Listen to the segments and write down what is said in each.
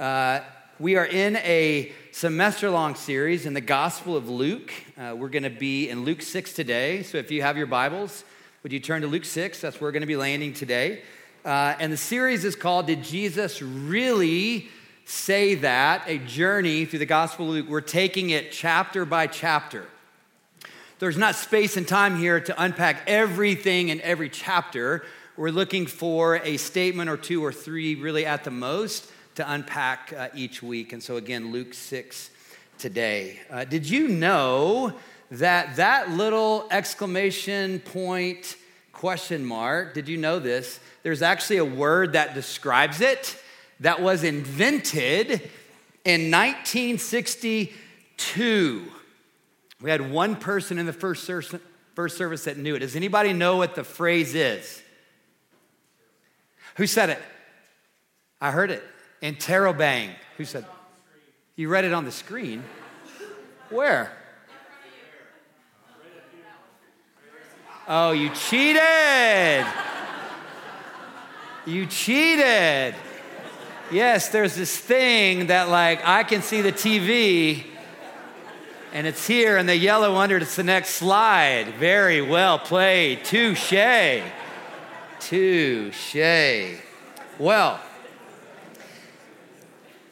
Uh, we are in a semester long series in the Gospel of Luke. Uh, we're going to be in Luke 6 today. So if you have your Bibles, would you turn to Luke 6? That's where we're going to be landing today. Uh, and the series is called Did Jesus Really Say That? A Journey Through the Gospel of Luke. We're taking it chapter by chapter. There's not space and time here to unpack everything in every chapter. We're looking for a statement or two or three, really at the most to unpack uh, each week. And so, again, Luke 6 today. Uh, did you know that that little exclamation point question mark, did you know this? There's actually a word that describes it that was invented in 1962. We had one person in the first, service, first service that knew it. Does anybody know what the phrase is? Who said it? I heard it. Interrobang. Who said? You read it on the screen. Where? Oh, you cheated. You cheated. Yes, there's this thing that, like, I can see the TV and it's here, and the yellow under it's the next slide. Very well played. Touche. Touche. Well,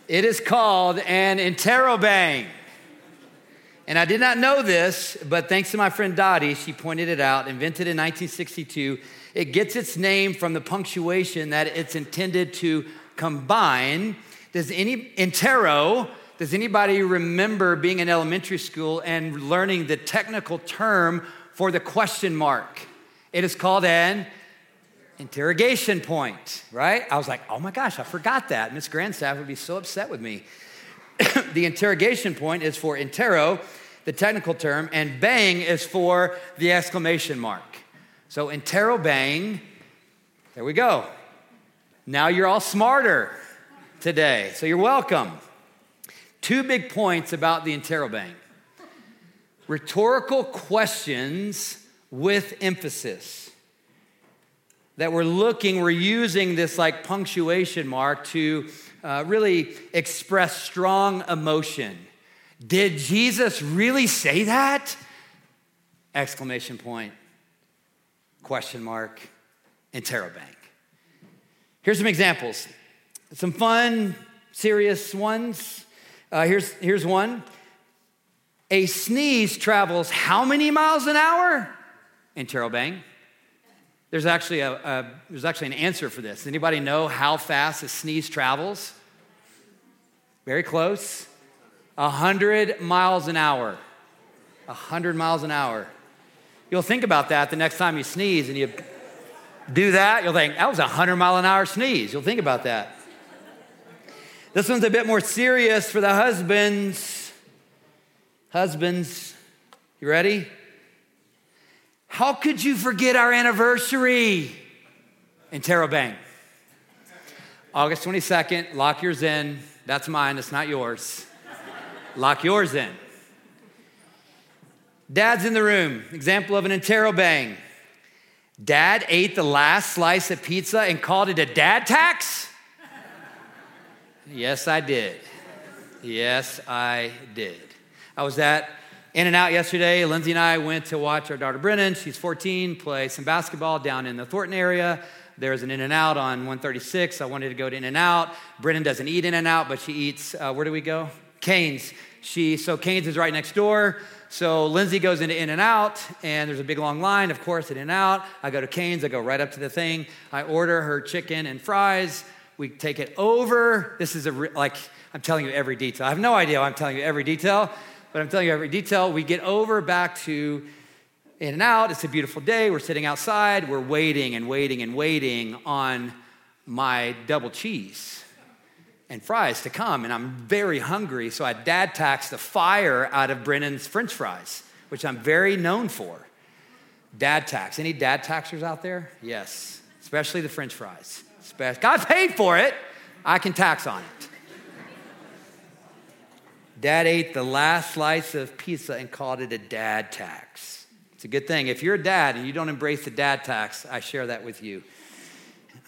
it is called an interrobang. And I did not know this, but thanks to my friend Dottie, she pointed it out, invented in 1962. It gets its name from the punctuation that it's intended to combine. Does any interro, does anybody remember being in elementary school and learning the technical term for the question mark? It is called an interrogation point, right? I was like, oh my gosh, I forgot that. Miss Grandstaff would be so upset with me. the interrogation point is for interro, the technical term, and bang is for the exclamation mark. So interro bang, there we go. Now you're all smarter today, so you're welcome. Two big points about the interrobang rhetorical questions with emphasis that we're looking, we're using this like punctuation mark to uh, really express strong emotion. Did Jesus really say that? Exclamation point, question mark, interrobang. Here's some examples. Some fun, serious ones. Uh, here's, here's one. A sneeze travels how many miles an hour? Interrobang. There's actually, a, a, there's actually an answer for this. Anybody know how fast a sneeze travels? Very close. 100 miles an hour. 100 miles an hour. You'll think about that the next time you sneeze and you do that, you'll think, that was a 100 mile an hour sneeze. You'll think about that. This one's a bit more serious for the husbands. Husbands, you ready? How could you forget our anniversary? Interrobang. August 22nd, lock yours in. That's mine, it's not yours. lock yours in. Dad's in the room. Example of an interrobang. Dad ate the last slice of pizza and called it a dad tax? yes, I did. Yes, I did. I was at in and out yesterday. Lindsay and I went to watch our daughter Brennan, she's 14, play some basketball down in the Thornton area. There's an In and Out on 136. I wanted to go to In and Out. Brennan doesn't eat In and Out, but she eats, uh, where do we go? Canes. She, so Canes is right next door. So Lindsay goes into In and Out, and there's a big long line, of course, In and Out. I go to Canes, I go right up to the thing. I order her chicken and fries. We take it over. This is a, like, I'm telling you every detail. I have no idea why I'm telling you every detail but I'm telling you every detail. We get over back to in and out. It's a beautiful day. We're sitting outside. We're waiting and waiting and waiting on my double cheese and fries to come. And I'm very hungry. So I dad taxed the fire out of Brennan's french fries, which I'm very known for. Dad tax. Any dad taxers out there? Yes, especially the french fries. God paid for it. I can tax on it. Dad ate the last slice of pizza and called it a dad tax. It's a good thing. If you're a dad and you don't embrace the dad tax, I share that with you.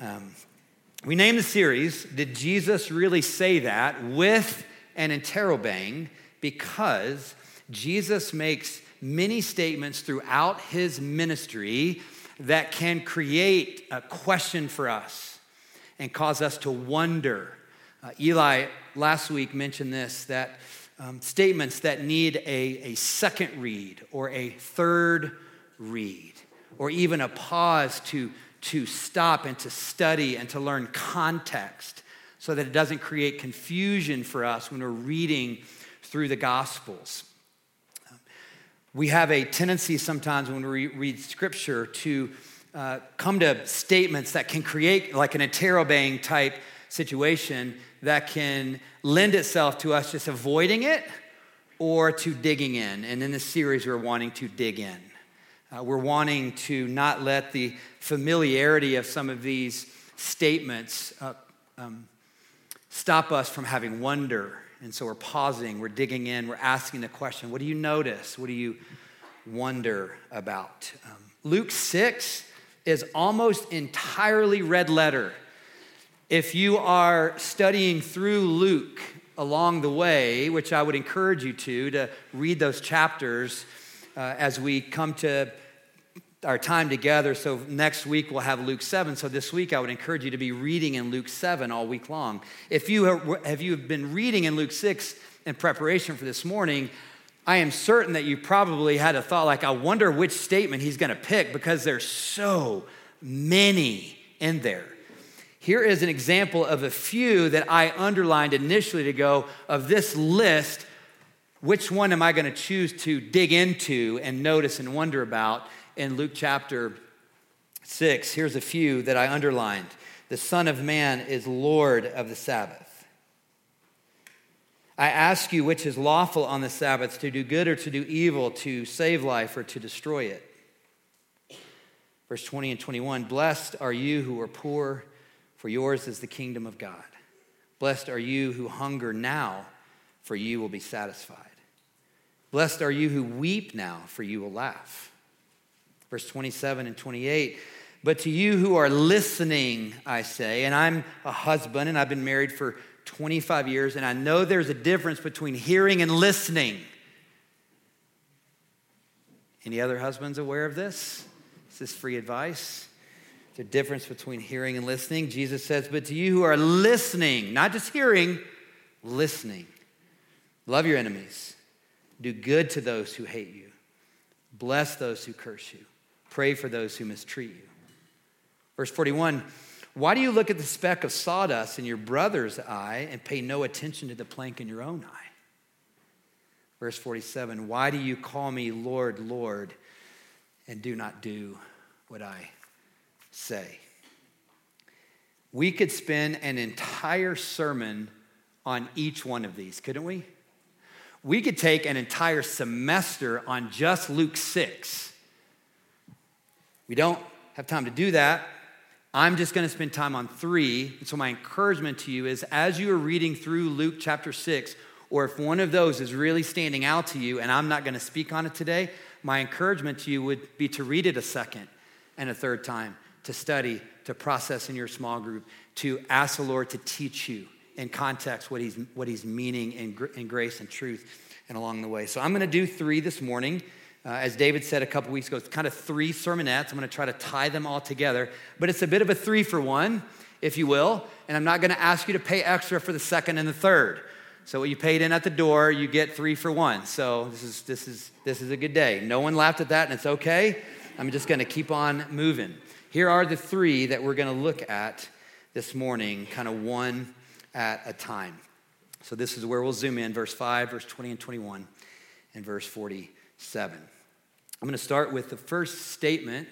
Um, we named the series, Did Jesus Really Say That? with an interrobang because Jesus makes many statements throughout his ministry that can create a question for us and cause us to wonder. Uh, Eli last week mentioned this that um, statements that need a, a second read or a third read or even a pause to, to stop and to study and to learn context so that it doesn't create confusion for us when we're reading through the Gospels. We have a tendency sometimes when we read scripture to uh, come to statements that can create like an interrobang type situation that can lend itself to us just avoiding it or to digging in. And in this series, we're wanting to dig in. Uh, we're wanting to not let the familiarity of some of these statements uh, um, stop us from having wonder and so we're pausing, we're digging in, we're asking the question what do you notice? What do you wonder about? Um, Luke 6 is almost entirely red letter. If you are studying through Luke along the way, which I would encourage you to, to read those chapters uh, as we come to our time together. So next week we'll have Luke 7. So this week I would encourage you to be reading in Luke 7 all week long. If you have, have you been reading in Luke 6 in preparation for this morning, I am certain that you probably had a thought like, I wonder which statement he's going to pick because there's so many in there. Here is an example of a few that I underlined initially to go of this list. Which one am I going to choose to dig into and notice and wonder about? in Luke chapter 6. Here's a few that I underlined. The Son of Man is Lord of the Sabbath. I ask you which is lawful on the Sabbath, to do good or to do evil, to save life or to destroy it. Verse 20 and 21 Blessed are you who are poor, for yours is the kingdom of God. Blessed are you who hunger now, for you will be satisfied. Blessed are you who weep now, for you will laugh verse 27 and 28. But to you who are listening, I say, and I'm a husband and I've been married for 25 years, and I know there's a difference between hearing and listening. Any other husbands aware of this? Is this free advice? A difference between hearing and listening. Jesus says, But to you who are listening, not just hearing, listening, love your enemies, do good to those who hate you, bless those who curse you. Pray for those who mistreat you. Verse 41 Why do you look at the speck of sawdust in your brother's eye and pay no attention to the plank in your own eye? Verse 47 Why do you call me Lord, Lord, and do not do what I say? We could spend an entire sermon on each one of these, couldn't we? We could take an entire semester on just Luke 6 we don't have time to do that. I'm just going to spend time on three. And so, my encouragement to you is as you are reading through Luke chapter 6, or if one of those is really standing out to you and I'm not going to speak on it today, my encouragement to you would be to read it a second and a third time, to study, to process in your small group, to ask the Lord to teach you in context what He's, what he's meaning in, in grace and truth and along the way. So, I'm going to do three this morning. Uh, as David said a couple weeks ago, it's kind of three sermonettes. I'm going to try to tie them all together, but it's a bit of a three for one, if you will. And I'm not going to ask you to pay extra for the second and the third. So what you paid in at the door, you get three for one. So this is this is this is a good day. No one laughed at that, and it's okay. I'm just going to keep on moving. Here are the three that we're going to look at this morning, kind of one at a time. So this is where we'll zoom in: verse five, verse 20 and 21, and verse 47. I'm going to start with the first statement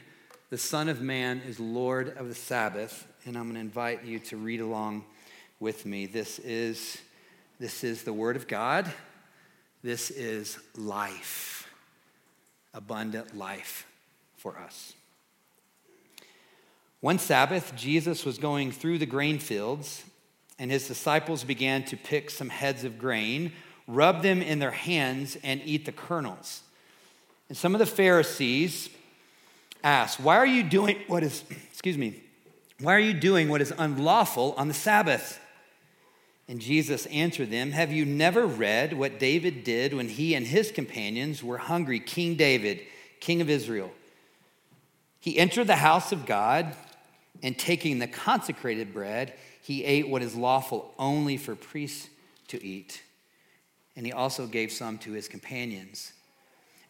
the Son of Man is Lord of the Sabbath, and I'm going to invite you to read along with me. This is, this is the Word of God, this is life, abundant life for us. One Sabbath, Jesus was going through the grain fields, and his disciples began to pick some heads of grain, rub them in their hands, and eat the kernels. And some of the Pharisees asked, Why are you doing what is, excuse me, Why are you doing what is unlawful on the Sabbath? And Jesus answered them, Have you never read what David did when he and his companions were hungry? King David, king of Israel. He entered the house of God, and taking the consecrated bread, he ate what is lawful only for priests to eat. And he also gave some to his companions.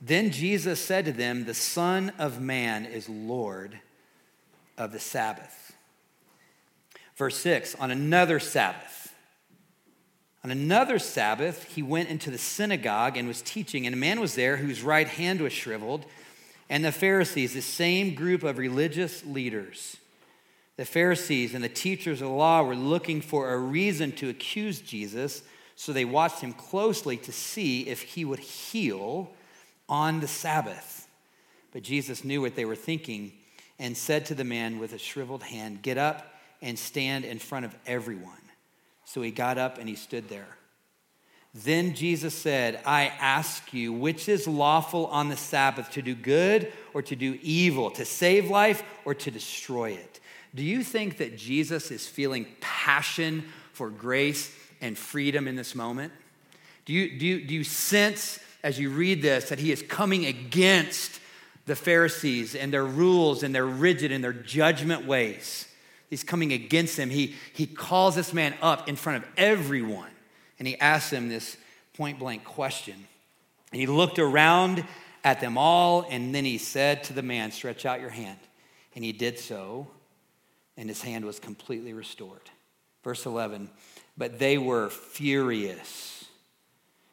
Then Jesus said to them, The Son of Man is Lord of the Sabbath. Verse 6 On another Sabbath, on another Sabbath, he went into the synagogue and was teaching, and a man was there whose right hand was shriveled. And the Pharisees, the same group of religious leaders, the Pharisees and the teachers of the law were looking for a reason to accuse Jesus, so they watched him closely to see if he would heal on the Sabbath. But Jesus knew what they were thinking and said to the man with a shriveled hand, Get up and stand in front of everyone. So he got up and he stood there. Then Jesus said, I ask you, which is lawful on the Sabbath, to do good or to do evil, to save life or to destroy it? Do you think that Jesus is feeling passion for grace and freedom in this moment? Do you, do you, do you sense as you read this that he is coming against the Pharisees and their rules and their rigid and their judgment ways? he's coming against them. He, he calls this man up in front of everyone and he asks him this point blank question. And he looked around at them all and then he said to the man, Stretch out your hand. And he did so, and his hand was completely restored. Verse 11, but they were furious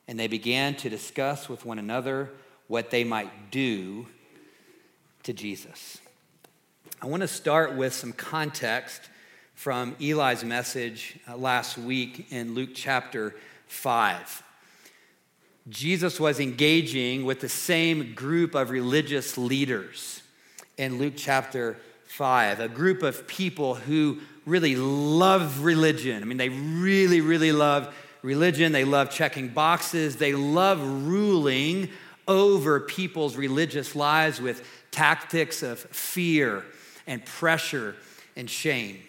and they began to discuss with one another what they might do to Jesus. I want to start with some context from Eli's message uh, last week in Luke chapter 5. Jesus was engaging with the same group of religious leaders in Luke chapter 5, a group of people who really love religion. I mean, they really, really love religion. They love checking boxes. They love ruling over people's religious lives with tactics of fear and pressure and shame.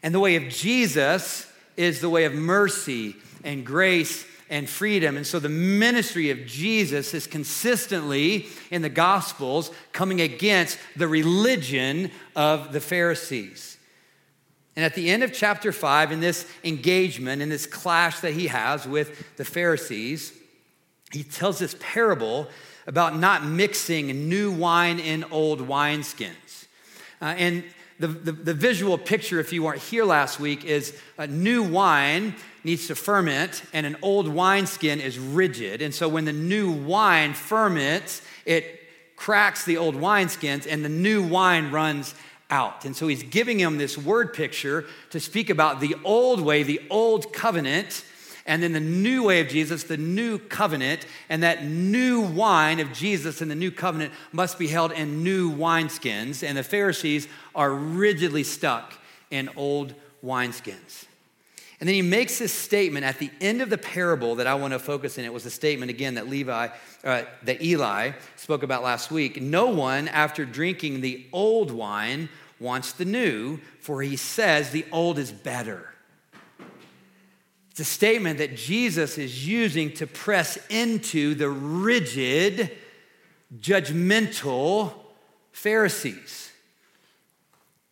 And the way of Jesus is the way of mercy and grace and freedom. And so the ministry of Jesus is consistently in the Gospels coming against the religion of the Pharisees. And at the end of chapter 5, in this engagement, in this clash that he has with the Pharisees, he tells this parable about not mixing new wine in old wineskins. Uh, and the, the, the, visual picture, if you weren't here last week, is a new wine needs to ferment, and an old wineskin is rigid. And so when the new wine ferments, it cracks the old wineskins, and the new wine runs out. And so he's giving him this word picture to speak about the old way, the old covenant and then the new way of Jesus, the new covenant, and that new wine of Jesus and the new covenant must be held in new wineskins. And the Pharisees are rigidly stuck in old wineskins. And then he makes this statement at the end of the parable that I want to focus in. It was a statement again that Levi, uh, that Eli spoke about last week. No one, after drinking the old wine, wants the new, for he says the old is better. It's a statement that Jesus is using to press into the rigid, judgmental Pharisees.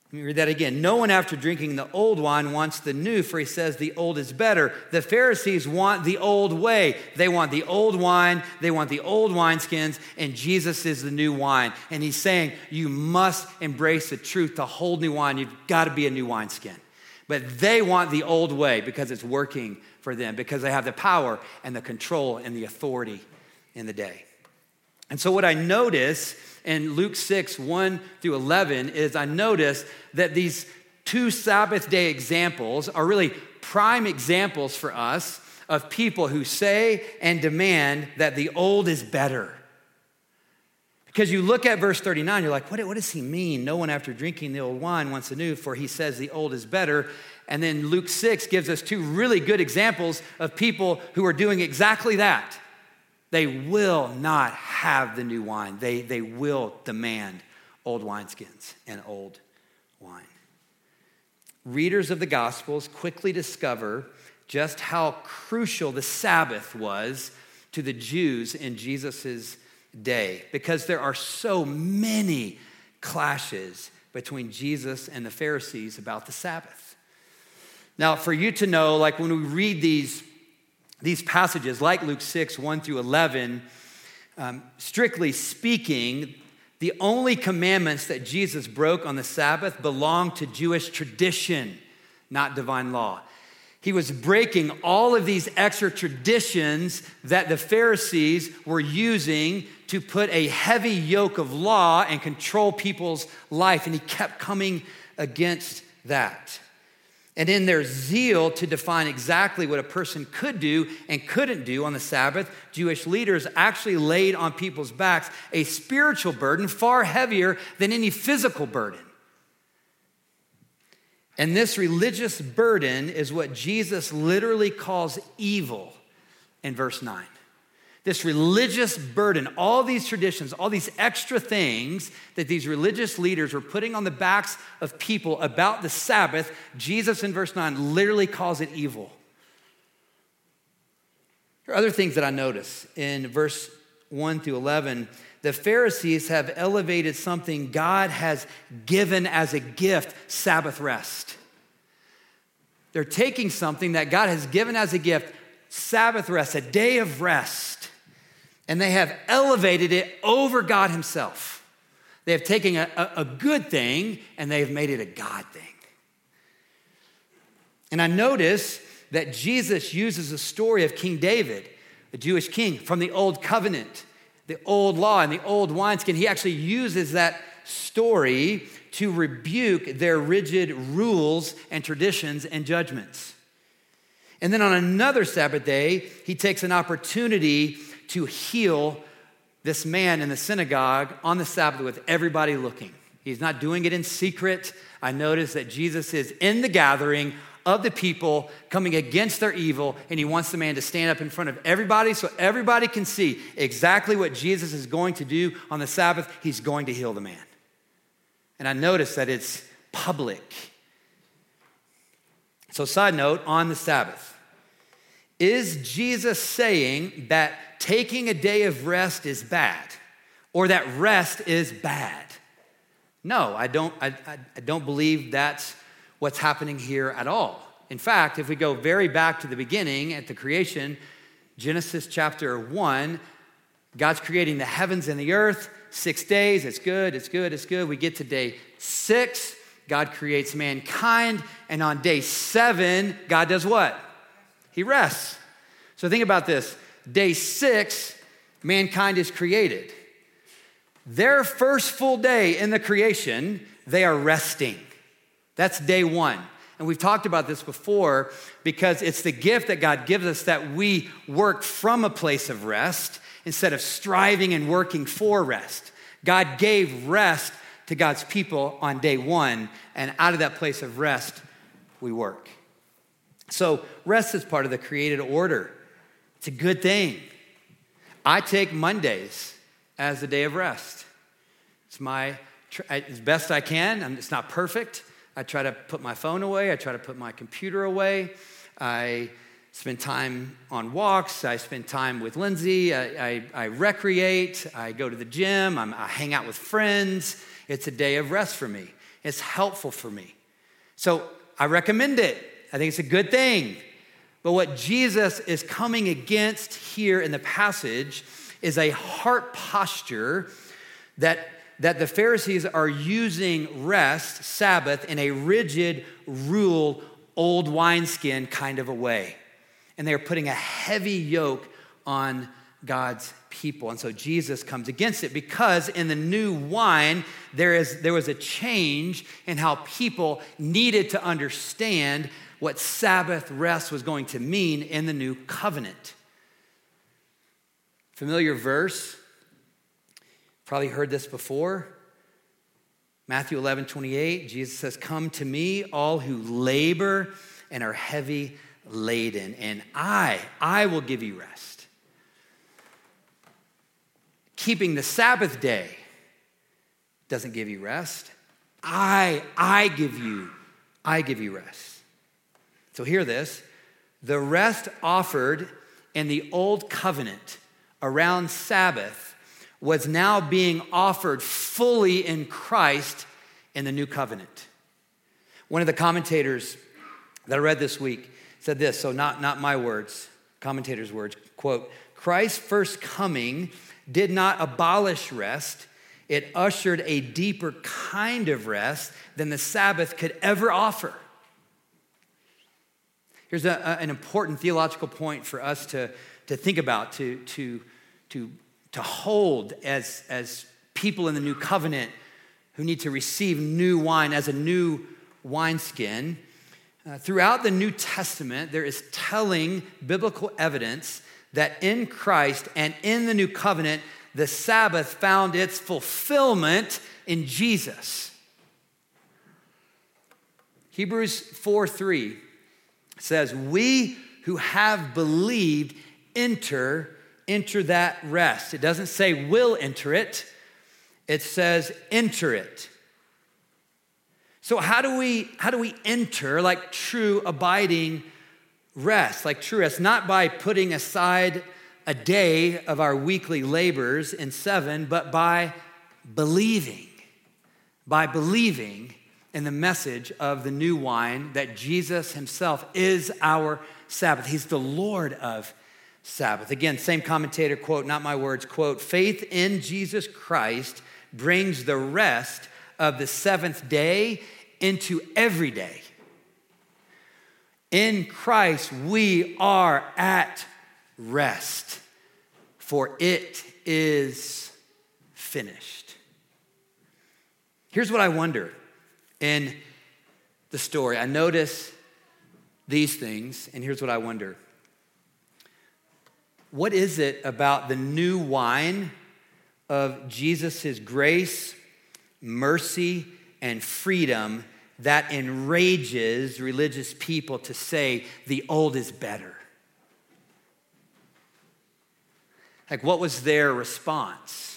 Let me read that again. No one, after drinking the old wine, wants the new, for he says the old is better. The Pharisees want the old way. They want the old wine, they want the old wineskins, and Jesus is the new wine. And he's saying, You must embrace the truth. To hold new wine, you've got to be a new wineskin. But they want the old way because it's working for them, because they have the power and the control and the authority in the day. And so, what I notice in Luke 6, 1 through 11, is I notice that these two Sabbath day examples are really prime examples for us of people who say and demand that the old is better. Because you look at verse 39, you're like, what, what, does he mean? No one after drinking the old wine wants the new, for he says the old is better. And then Luke 6 gives us two really good examples of people who are doing exactly that. They will not have the new wine, they, they will demand old wineskins and old wine. readers of the Gospels quickly discover just how crucial the Sabbath was to the Jews in Jesus' day because there are so many clashes between Jesus and the Pharisees about the Sabbath. Now, for you to know, like when we read these, these passages, like Luke 6, 1 through 11, um, strictly speaking, the only commandments that Jesus broke on the Sabbath belong to Jewish tradition, not divine law. He was breaking all of these extra traditions that the Pharisees were using to put a heavy yoke of law and control people's life, and he kept coming against that. And in their zeal to define exactly what a person could do and couldn't do on the Sabbath, Jewish leaders actually laid on people's backs a spiritual burden far heavier than any physical burden. And this religious burden is what Jesus literally calls evil in verse 9 this religious burden, all these traditions, all these extra things that these religious leaders were putting on the backs of people about the Sabbath, Jesus in verse 9 literally calls it evil. There are other things that I notice in verse 1 through 11. The Pharisees have elevated something God has given as a gift Sabbath rest. They're taking something that God has given as a gift Sabbath rest, a day of rest and they have elevated it over God Himself. They have taken a, a, a good thing and they have made it a God thing. And I notice that Jesus uses a story of King David, a Jewish king from the Old Covenant, the Old Law, and the Old wineskin. He actually uses that story to rebuke their rigid rules and traditions and judgments. And then on another Sabbath day, he takes an opportunity to heal this man in the synagogue on the Sabbath with everybody looking. He's not doing it in secret. I notice that Jesus is in the gathering of the people coming against their evil, and he wants the man to stand up in front of everybody so everybody can see exactly what Jesus is going to do on the Sabbath. He's going to heal the man. And I notice that it's public. So, side note on the Sabbath, is Jesus saying that taking a day of rest is bad or that rest is bad. No, I don't, I, I, don't believe that's what's happening here at all. In fact, if we go very back to the beginning at the creation, Genesis chapter 1, God's creating the heavens and the earth, six days, it's good, it's good, it's good. We get to day six, God creates mankind, and on day seven, God does what? He rests. So think about this day six, mankind is created. Their first full day in the creation, they are resting. That's day one. And we've talked about this before because it's the gift that God gives us that we work from a place of rest instead of striving and working for rest. God gave rest to God's people on day one, and out of that place of rest, we work. So, rest is part of the created order. It's a good thing. I take Mondays as a day of rest. It's my as best I can. It's not perfect. I try to put my phone away. I try to put my computer away. I spend time on walks. I spend time with Lindsay. I, I, I recreate. I go to the gym. I'm, I hang out with friends. It's a day of rest for me. It's helpful for me. So I recommend it. I think it's a good thing. But what Jesus is coming against here in the passage is a heart posture that, that the Pharisees are using rest, Sabbath, in a rigid rule, old wineskin kind of a way. And they are putting a heavy yoke on God's people. And so Jesus comes against it because in the new wine, there, is, there was a change in how people needed to understand what Sabbath rest was going to mean in the new covenant. Familiar verse, probably heard this before. Matthew 11, 28, Jesus says, Come to me, all who labor and are heavy laden, and I, I will give you rest. Keeping the Sabbath day doesn't give you rest. I, I give you I give you rest. So hear this the rest offered in the old covenant around Sabbath was now being offered fully in Christ in the new covenant. One of the commentators that I read this week said this, so not, not my words, commentators' words, quote, Christ's first coming did not abolish rest, it ushered a deeper kind of rest than the Sabbath could ever offer. Here's a, a, an important theological point for us to, to think about, to, to, to, to hold as, as people in the new covenant who need to receive new wine as a new wineskin. Uh, throughout the New Testament, there is telling biblical evidence that in Christ and in the new covenant, the Sabbath found its fulfillment in Jesus. Hebrews 4 3 says, We who have believed enter enter that rest. It doesn't say will enter it, it says enter it. So how do we how do we enter like true abiding rest, like true rest, not by putting aside a day of our weekly labors in seven, but by believing, by believing in the message of the new wine that Jesus himself is our Sabbath. He's the Lord of Sabbath. Again, same commentator, quote, not my words, quote, faith in Jesus Christ brings the rest of the seventh day into every day. In Christ, we are at rest, for it is finished. Here's what I wonder in the story. I notice these things, and here's what I wonder. What is it about the new wine of Jesus' grace, mercy, and freedom that enrages religious people to say the old is better. Like, what was their response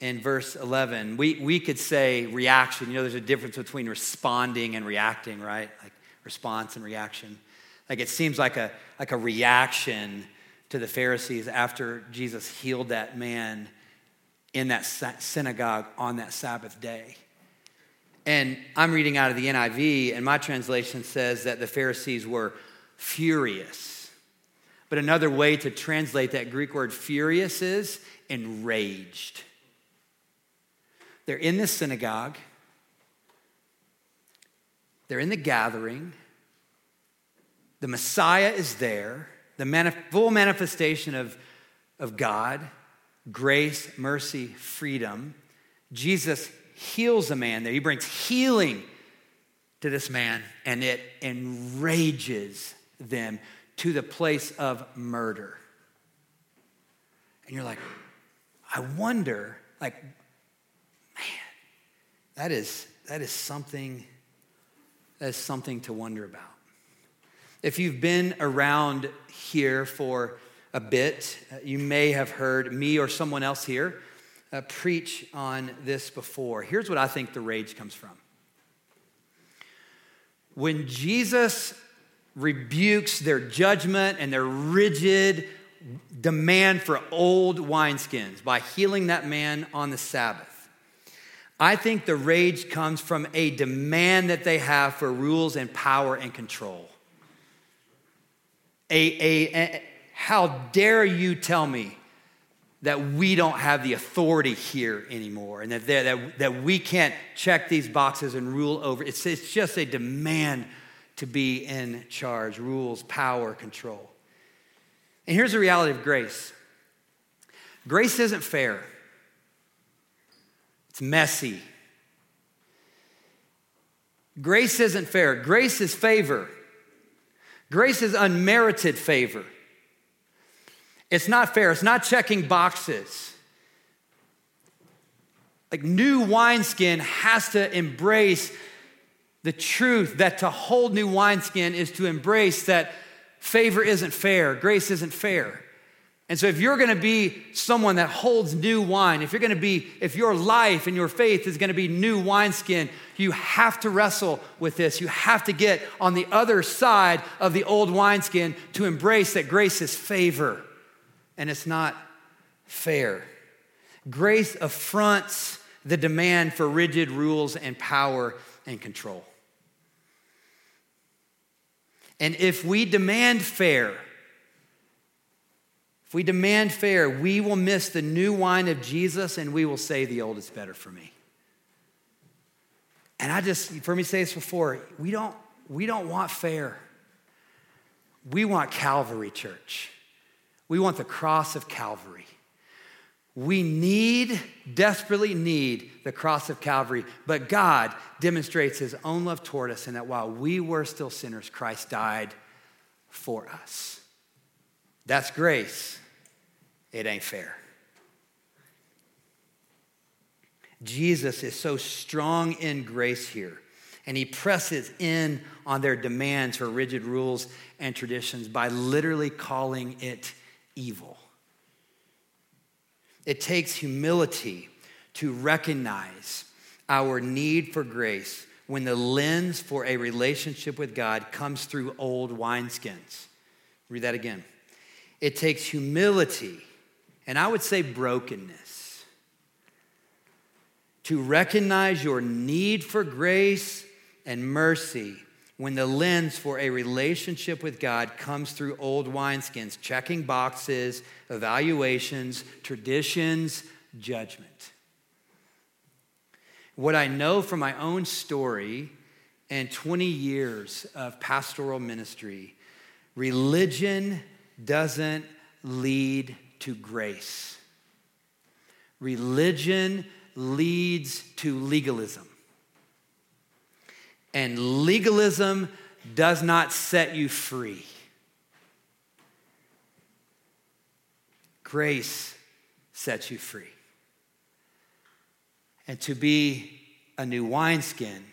in verse 11? We, we could say reaction. You know, there's a difference between responding and reacting, right? Like, response and reaction. Like, it seems like a, like a reaction to the Pharisees after Jesus healed that man in that synagogue on that Sabbath day. And I'm reading out of the NIV, and my translation says that the Pharisees were furious. But another way to translate that Greek word furious is enraged. They're in the synagogue, they're in the gathering, the Messiah is there, the manif- full manifestation of, of God, grace, mercy, freedom. Jesus heals a man there. He brings healing to this man, and it enrages them to the place of murder. And you're like, I wonder, like, that is that is something that is something to wonder about. If you've been around here for a bit, you may have heard me or someone else here uh, preach on this before. Here's what I think the rage comes from. When Jesus rebukes their judgment and their rigid demand for old wineskins by healing that man on the Sabbath, I think the rage comes from a demand that they have for rules and power and control. A, a, a how dare you tell me that we don't have the authority here anymore and that, that, that we can't check these boxes and rule over. It's, it's just a demand to be in charge rules, power, control. And here's the reality of grace grace isn't fair, it's messy. Grace isn't fair, grace is favor, grace is unmerited favor. It's not fair. It's not checking boxes. Like new wineskin has to embrace the truth that to hold new wineskin is to embrace that favor isn't fair, grace isn't fair. And so, if you're gonna be someone that holds new wine, if you're gonna be, if your life and your faith is gonna be new wineskin, you have to wrestle with this. You have to get on the other side of the old wineskin to embrace that grace is favor and it's not fair. Grace affronts the demand for rigid rules and power and control. And if we demand fair, if we demand fair, we will miss the new wine of Jesus and we will say the old is better for me. And I just, for me say this before, we don't, we don't want fair. We want Calvary, church. We want the cross of Calvary. We need, desperately need the cross of Calvary, but God demonstrates his own love toward us in that while we were still sinners, Christ died for us. That's grace. It ain't fair. Jesus is so strong in grace here, and he presses in on their demands for rigid rules and traditions by literally calling it evil. It takes humility to recognize our need for grace when the lens for a relationship with God comes through old wineskins. Read that again. It takes humility, and I would say brokenness, to recognize your need for grace and mercy when the lens for a relationship with God comes through old wineskins, checking boxes, evaluations, traditions, judgment. What I know from my own story and 20 years of pastoral ministry, religion doesn't lead to grace. Religion leads to legalism. And legalism does not set you free. Grace sets you free. And to be a new wineskin,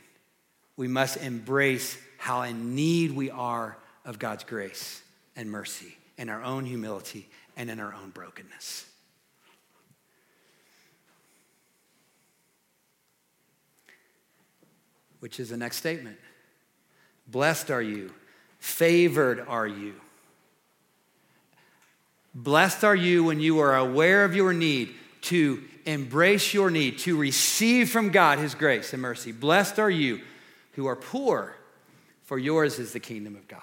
we must embrace how in need we are of God's grace and mercy and our own humility and in our own brokenness. which is the next statement. Blessed are you, favored are you. Blessed are you when you are aware of your need to embrace your need, to receive from God his grace and mercy. Blessed are you who are poor, for yours is the kingdom of God.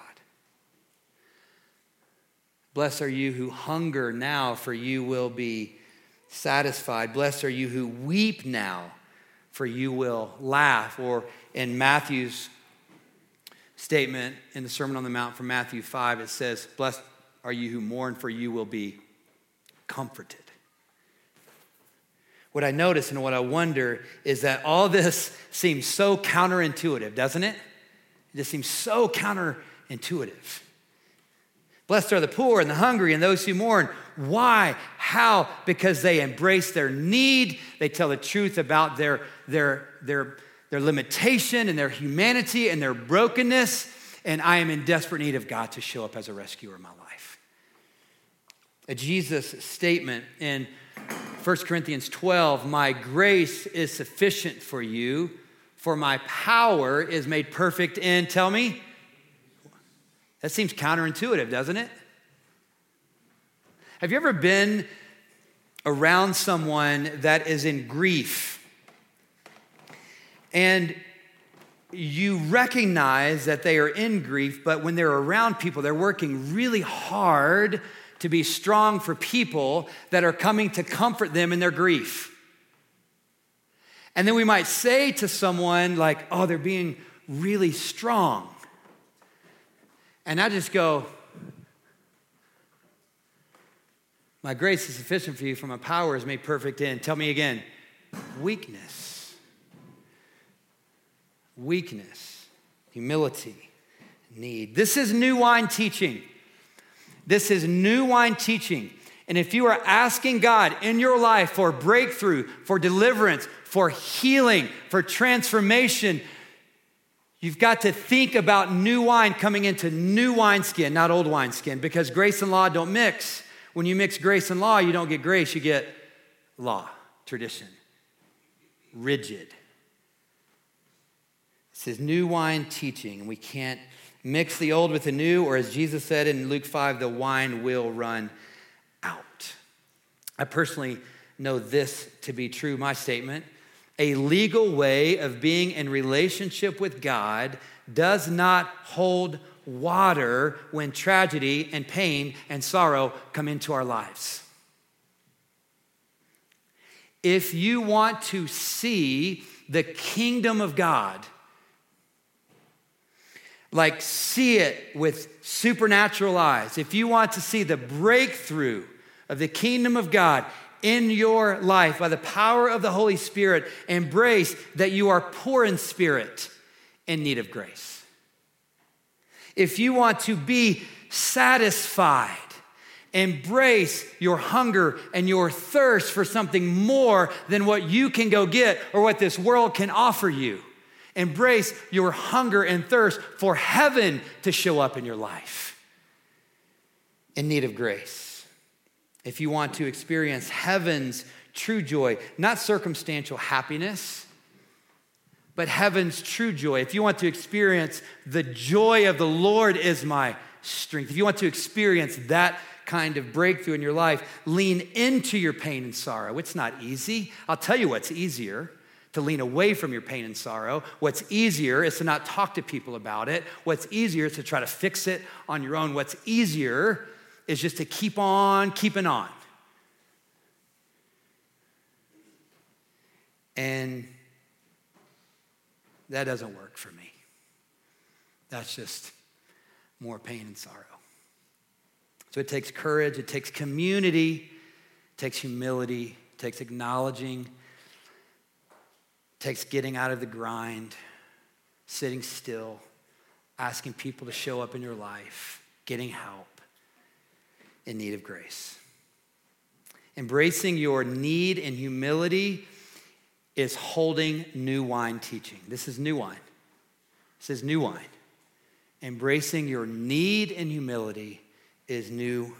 Blessed are you who hunger now, for you will be satisfied. Blessed are you who weep now, for you will laugh. Or in Matthew's statement in the Sermon on the Mount from Matthew 5, it says, Blessed are you who mourn, for you will be comforted. What I notice and what I wonder is that all this seems so counterintuitive, doesn't it? It just seems so counterintuitive. Blessed are the poor and the hungry and those who mourn. Why? How? Because they embrace their need. They tell the truth about their, their, their, their limitation and their humanity and their brokenness. And I am in desperate need of God to show up as a rescuer in my life. A Jesus statement in 1 Corinthians 12 My grace is sufficient for you, for my power is made perfect in, tell me, that seems counterintuitive, doesn't it? Have you ever been around someone that is in grief and you recognize that they are in grief, but when they're around people, they're working really hard to be strong for people that are coming to comfort them in their grief. And then we might say to someone, like, oh, they're being really strong. And I just go, My grace is sufficient for you, for my power is made perfect in. Tell me again weakness. Weakness, humility, need. This is new wine teaching. This is new wine teaching. And if you are asking God in your life for breakthrough, for deliverance, for healing, for transformation, You've got to think about new wine coming into new wineskin, not old wineskin, because grace and law don't mix. When you mix grace and law, you don't get grace, you get law, tradition, rigid. It says new wine teaching, and we can't mix the old with the new, or as Jesus said in Luke 5, the wine will run out. I personally know this to be true, my statement. A legal way of being in relationship with God does not hold water when tragedy and pain and sorrow come into our lives. If you want to see the kingdom of God, like see it with supernatural eyes, if you want to see the breakthrough of the kingdom of God in your life by the power of the Holy Spirit, embrace that you are poor in spirit in need of grace. If you want to be satisfied, embrace your hunger and your thirst for something more than what you can go get or what this world can offer you. Embrace your hunger and thirst for heaven to show up in your life in need of grace. If you want to experience heaven's true joy, not circumstantial happiness, but heaven's true joy. If you want to experience the joy of the Lord is my strength, if you want to experience that kind of breakthrough in your life, lean into your pain and sorrow. It's not easy. I'll tell you what's easier to lean away from your pain and sorrow. What's easier is to not talk to people about it. What's easier is to try to fix it on your own. What's easier is just to keep on keeping on. And that doesn't work for me. That's just more pain and sorrow. So it takes courage, it takes community, it takes humility, it takes acknowledging it takes getting out of the grind, sitting still, asking people to show up in your life, getting help in need of grace. Embracing your need and humility is holding new wine teaching. This is new wine. This is new wine. Embracing your need and humility is new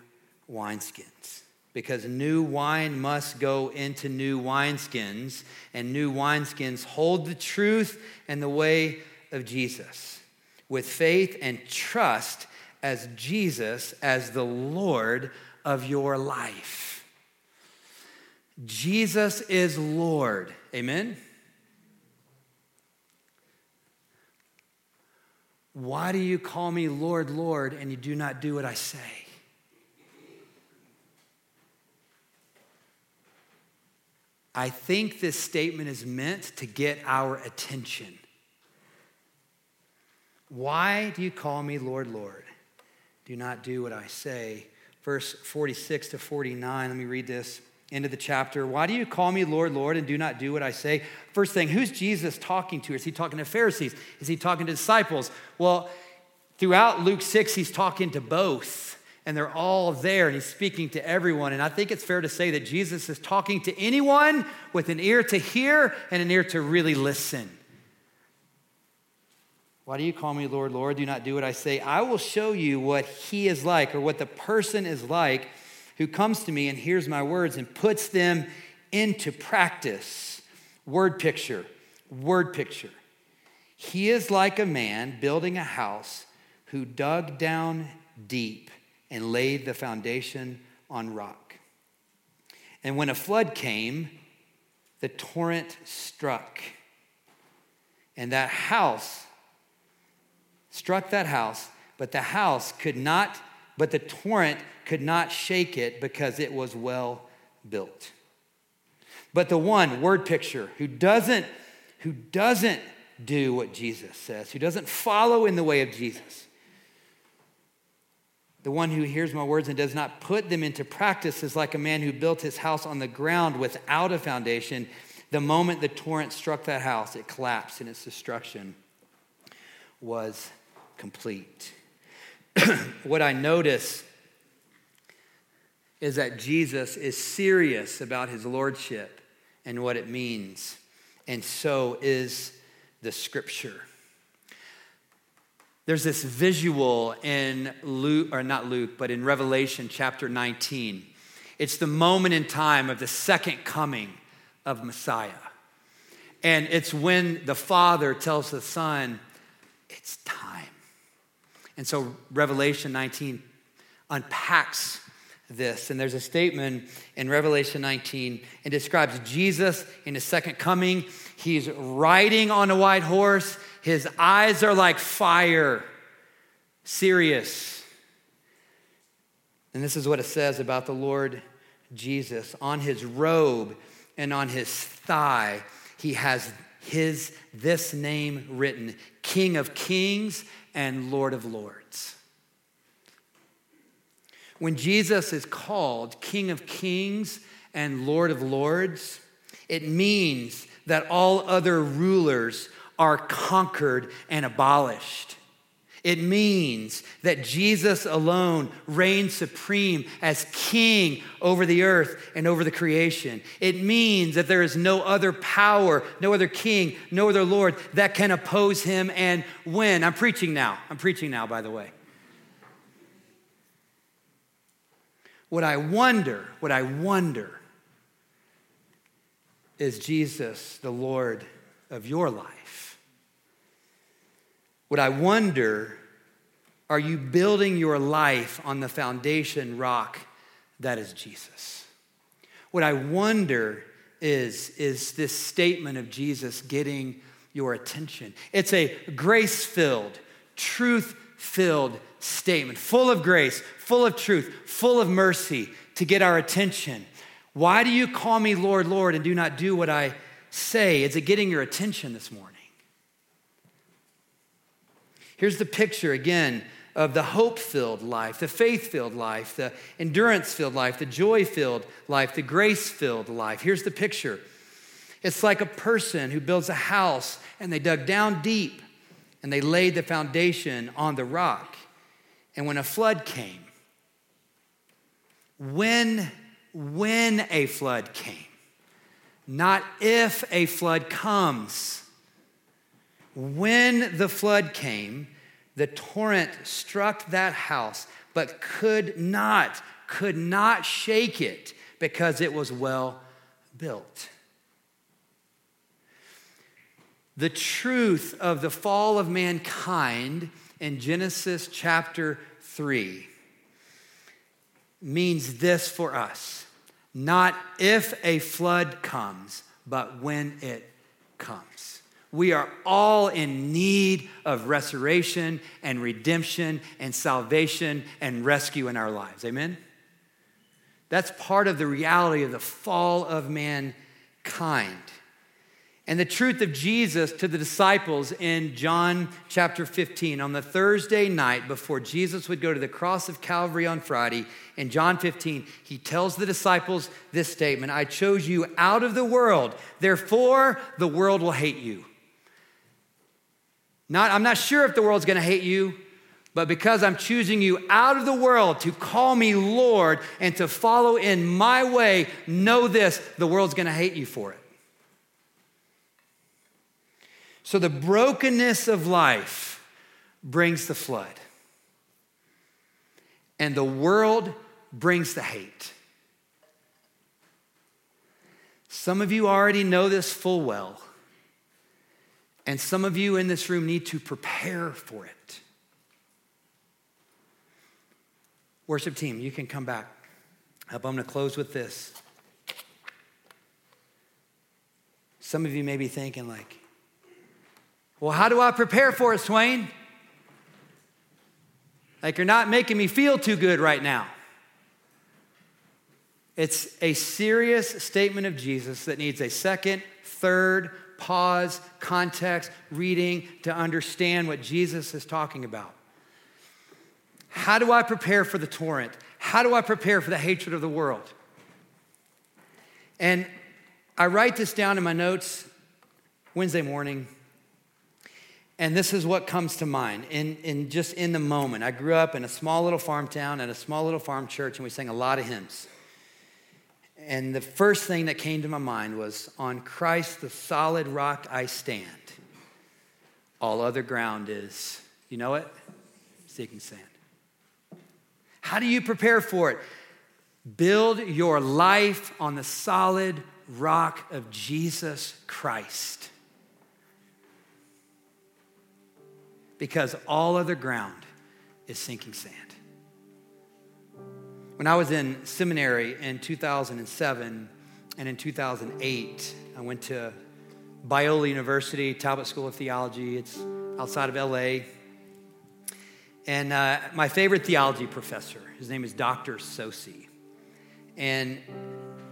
wineskins because new wine must go into new wineskins, and new wineskins hold the truth and the way of Jesus with faith and trust as Jesus as the Lord of your life. Jesus is Lord. Amen? Why do you call me Lord, Lord, and you do not do what I say? I think this statement is meant to get our attention. Why do you call me Lord, Lord? Do not do what I say. Verse 46 to 49, let me read this. End of the chapter. Why do you call me Lord, Lord, and do not do what I say? First thing, who's Jesus talking to? Is he talking to Pharisees? Is he talking to disciples? Well, throughout Luke 6, he's talking to both and they're all there and he's speaking to everyone. And I think it's fair to say that Jesus is talking to anyone with an ear to hear and an ear to really listen. Why do you call me Lord, Lord? Do not do what I say. I will show you what he is like or what the person is like who comes to me and hears my words and puts them into practice. Word picture, word picture. He is like a man building a house who dug down deep and laid the foundation on rock. And when a flood came, the torrent struck. And that house struck that house, but the house could not, but the torrent could not shake it because it was well built. But the one, word picture, who doesn't, who doesn't do what Jesus says, who doesn't follow in the way of Jesus, the one who hears my words and does not put them into practice is like a man who built his house on the ground without a foundation. The moment the torrent struck that house, it collapsed and its destruction was complete. what I notice is that Jesus is serious about his lordship and what it means, and so is the scripture. There's this visual in Luke, or not Luke, but in Revelation chapter 19. It's the moment in time of the second coming of Messiah. And it's when the Father tells the Son, it's time. And so Revelation 19 unpacks this. And there's a statement in Revelation 19 and describes Jesus in his second coming. He's riding on a white horse, his eyes are like fire, serious. And this is what it says about the Lord Jesus. On his robe and on his thigh, he has his this name written King of Kings and Lord of Lords. When Jesus is called King of Kings and Lord of Lords, it means that all other rulers are conquered and abolished. It means that Jesus alone reigns supreme as king over the earth and over the creation. It means that there is no other power, no other king, no other Lord that can oppose him and win. I'm preaching now. I'm preaching now, by the way. What I wonder, what I wonder is Jesus the Lord of your life? What I wonder, are you building your life on the foundation rock that is Jesus? What I wonder is, is this statement of Jesus getting your attention? It's a grace filled, truth filled statement, full of grace, full of truth, full of mercy to get our attention. Why do you call me Lord, Lord, and do not do what I say? Is it getting your attention this morning? Here's the picture again of the hope filled life, the faith filled life, the endurance filled life, the joy filled life, the grace filled life. Here's the picture it's like a person who builds a house and they dug down deep and they laid the foundation on the rock. And when a flood came, when, when a flood came, not if a flood comes, when the flood came, the torrent struck that house, but could not, could not shake it because it was well built. The truth of the fall of mankind in Genesis chapter 3 means this for us not if a flood comes, but when it comes. We are all in need of restoration and redemption and salvation and rescue in our lives. Amen? That's part of the reality of the fall of mankind and the truth of Jesus to the disciples in John chapter 15. On the Thursday night before Jesus would go to the cross of Calvary on Friday, in John 15, he tells the disciples this statement I chose you out of the world, therefore the world will hate you. Not, I'm not sure if the world's gonna hate you, but because I'm choosing you out of the world to call me Lord and to follow in my way, know this the world's gonna hate you for it. So the brokenness of life brings the flood, and the world brings the hate. Some of you already know this full well, and some of you in this room need to prepare for it. Worship team, you can come back. I'm going to close with this. Some of you may be thinking, like, well, how do I prepare for it, Swain? Like, you're not making me feel too good right now. It's a serious statement of Jesus that needs a second, third, pause, context, reading to understand what Jesus is talking about. How do I prepare for the torrent? How do I prepare for the hatred of the world? And I write this down in my notes Wednesday morning and this is what comes to mind in, in just in the moment. I grew up in a small little farm town at a small little farm church, and we sang a lot of hymns. And the first thing that came to my mind was, On Christ the solid rock I stand. All other ground is, you know it? Sinking sand. How do you prepare for it? Build your life on the solid rock of Jesus Christ. Because all other ground is sinking sand. When I was in seminary in 2007 and in 2008, I went to Biola University, Talbot School of Theology. It's outside of LA. And uh, my favorite theology professor, his name is Dr. Sosi. And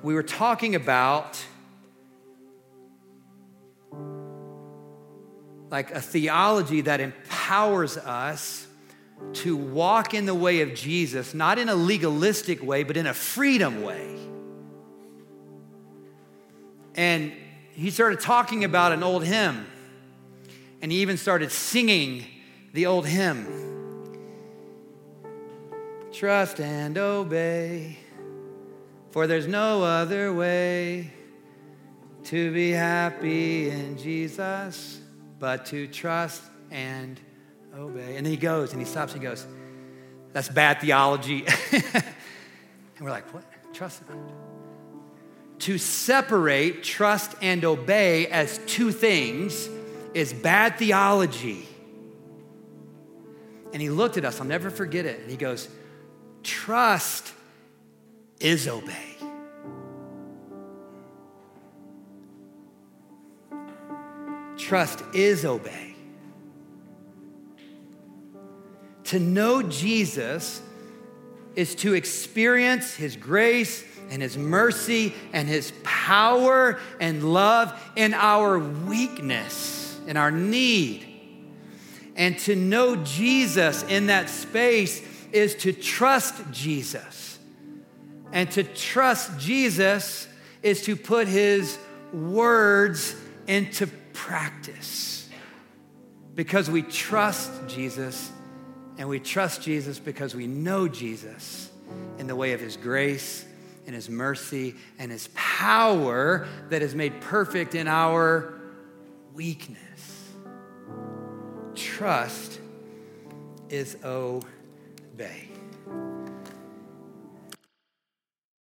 we were talking about like a theology that empowers us to walk in the way of Jesus, not in a legalistic way, but in a freedom way. And he started talking about an old hymn, and he even started singing the old hymn Trust and obey, for there's no other way to be happy in Jesus but to trust and obey. And then he goes and he stops and he goes, That's bad theology. and we're like, What? Trust To separate trust and obey as two things is bad theology. And he looked at us, I'll never forget it. And he goes, Trust is obey. Trust is obey. To know Jesus is to experience his grace and his mercy and his power and love in our weakness, in our need. And to know Jesus in that space is to trust Jesus. And to trust Jesus is to put his words into practice. Because we trust Jesus and we trust Jesus because we know Jesus in the way of his grace and his mercy and his power that is made perfect in our weakness. Trust is obey.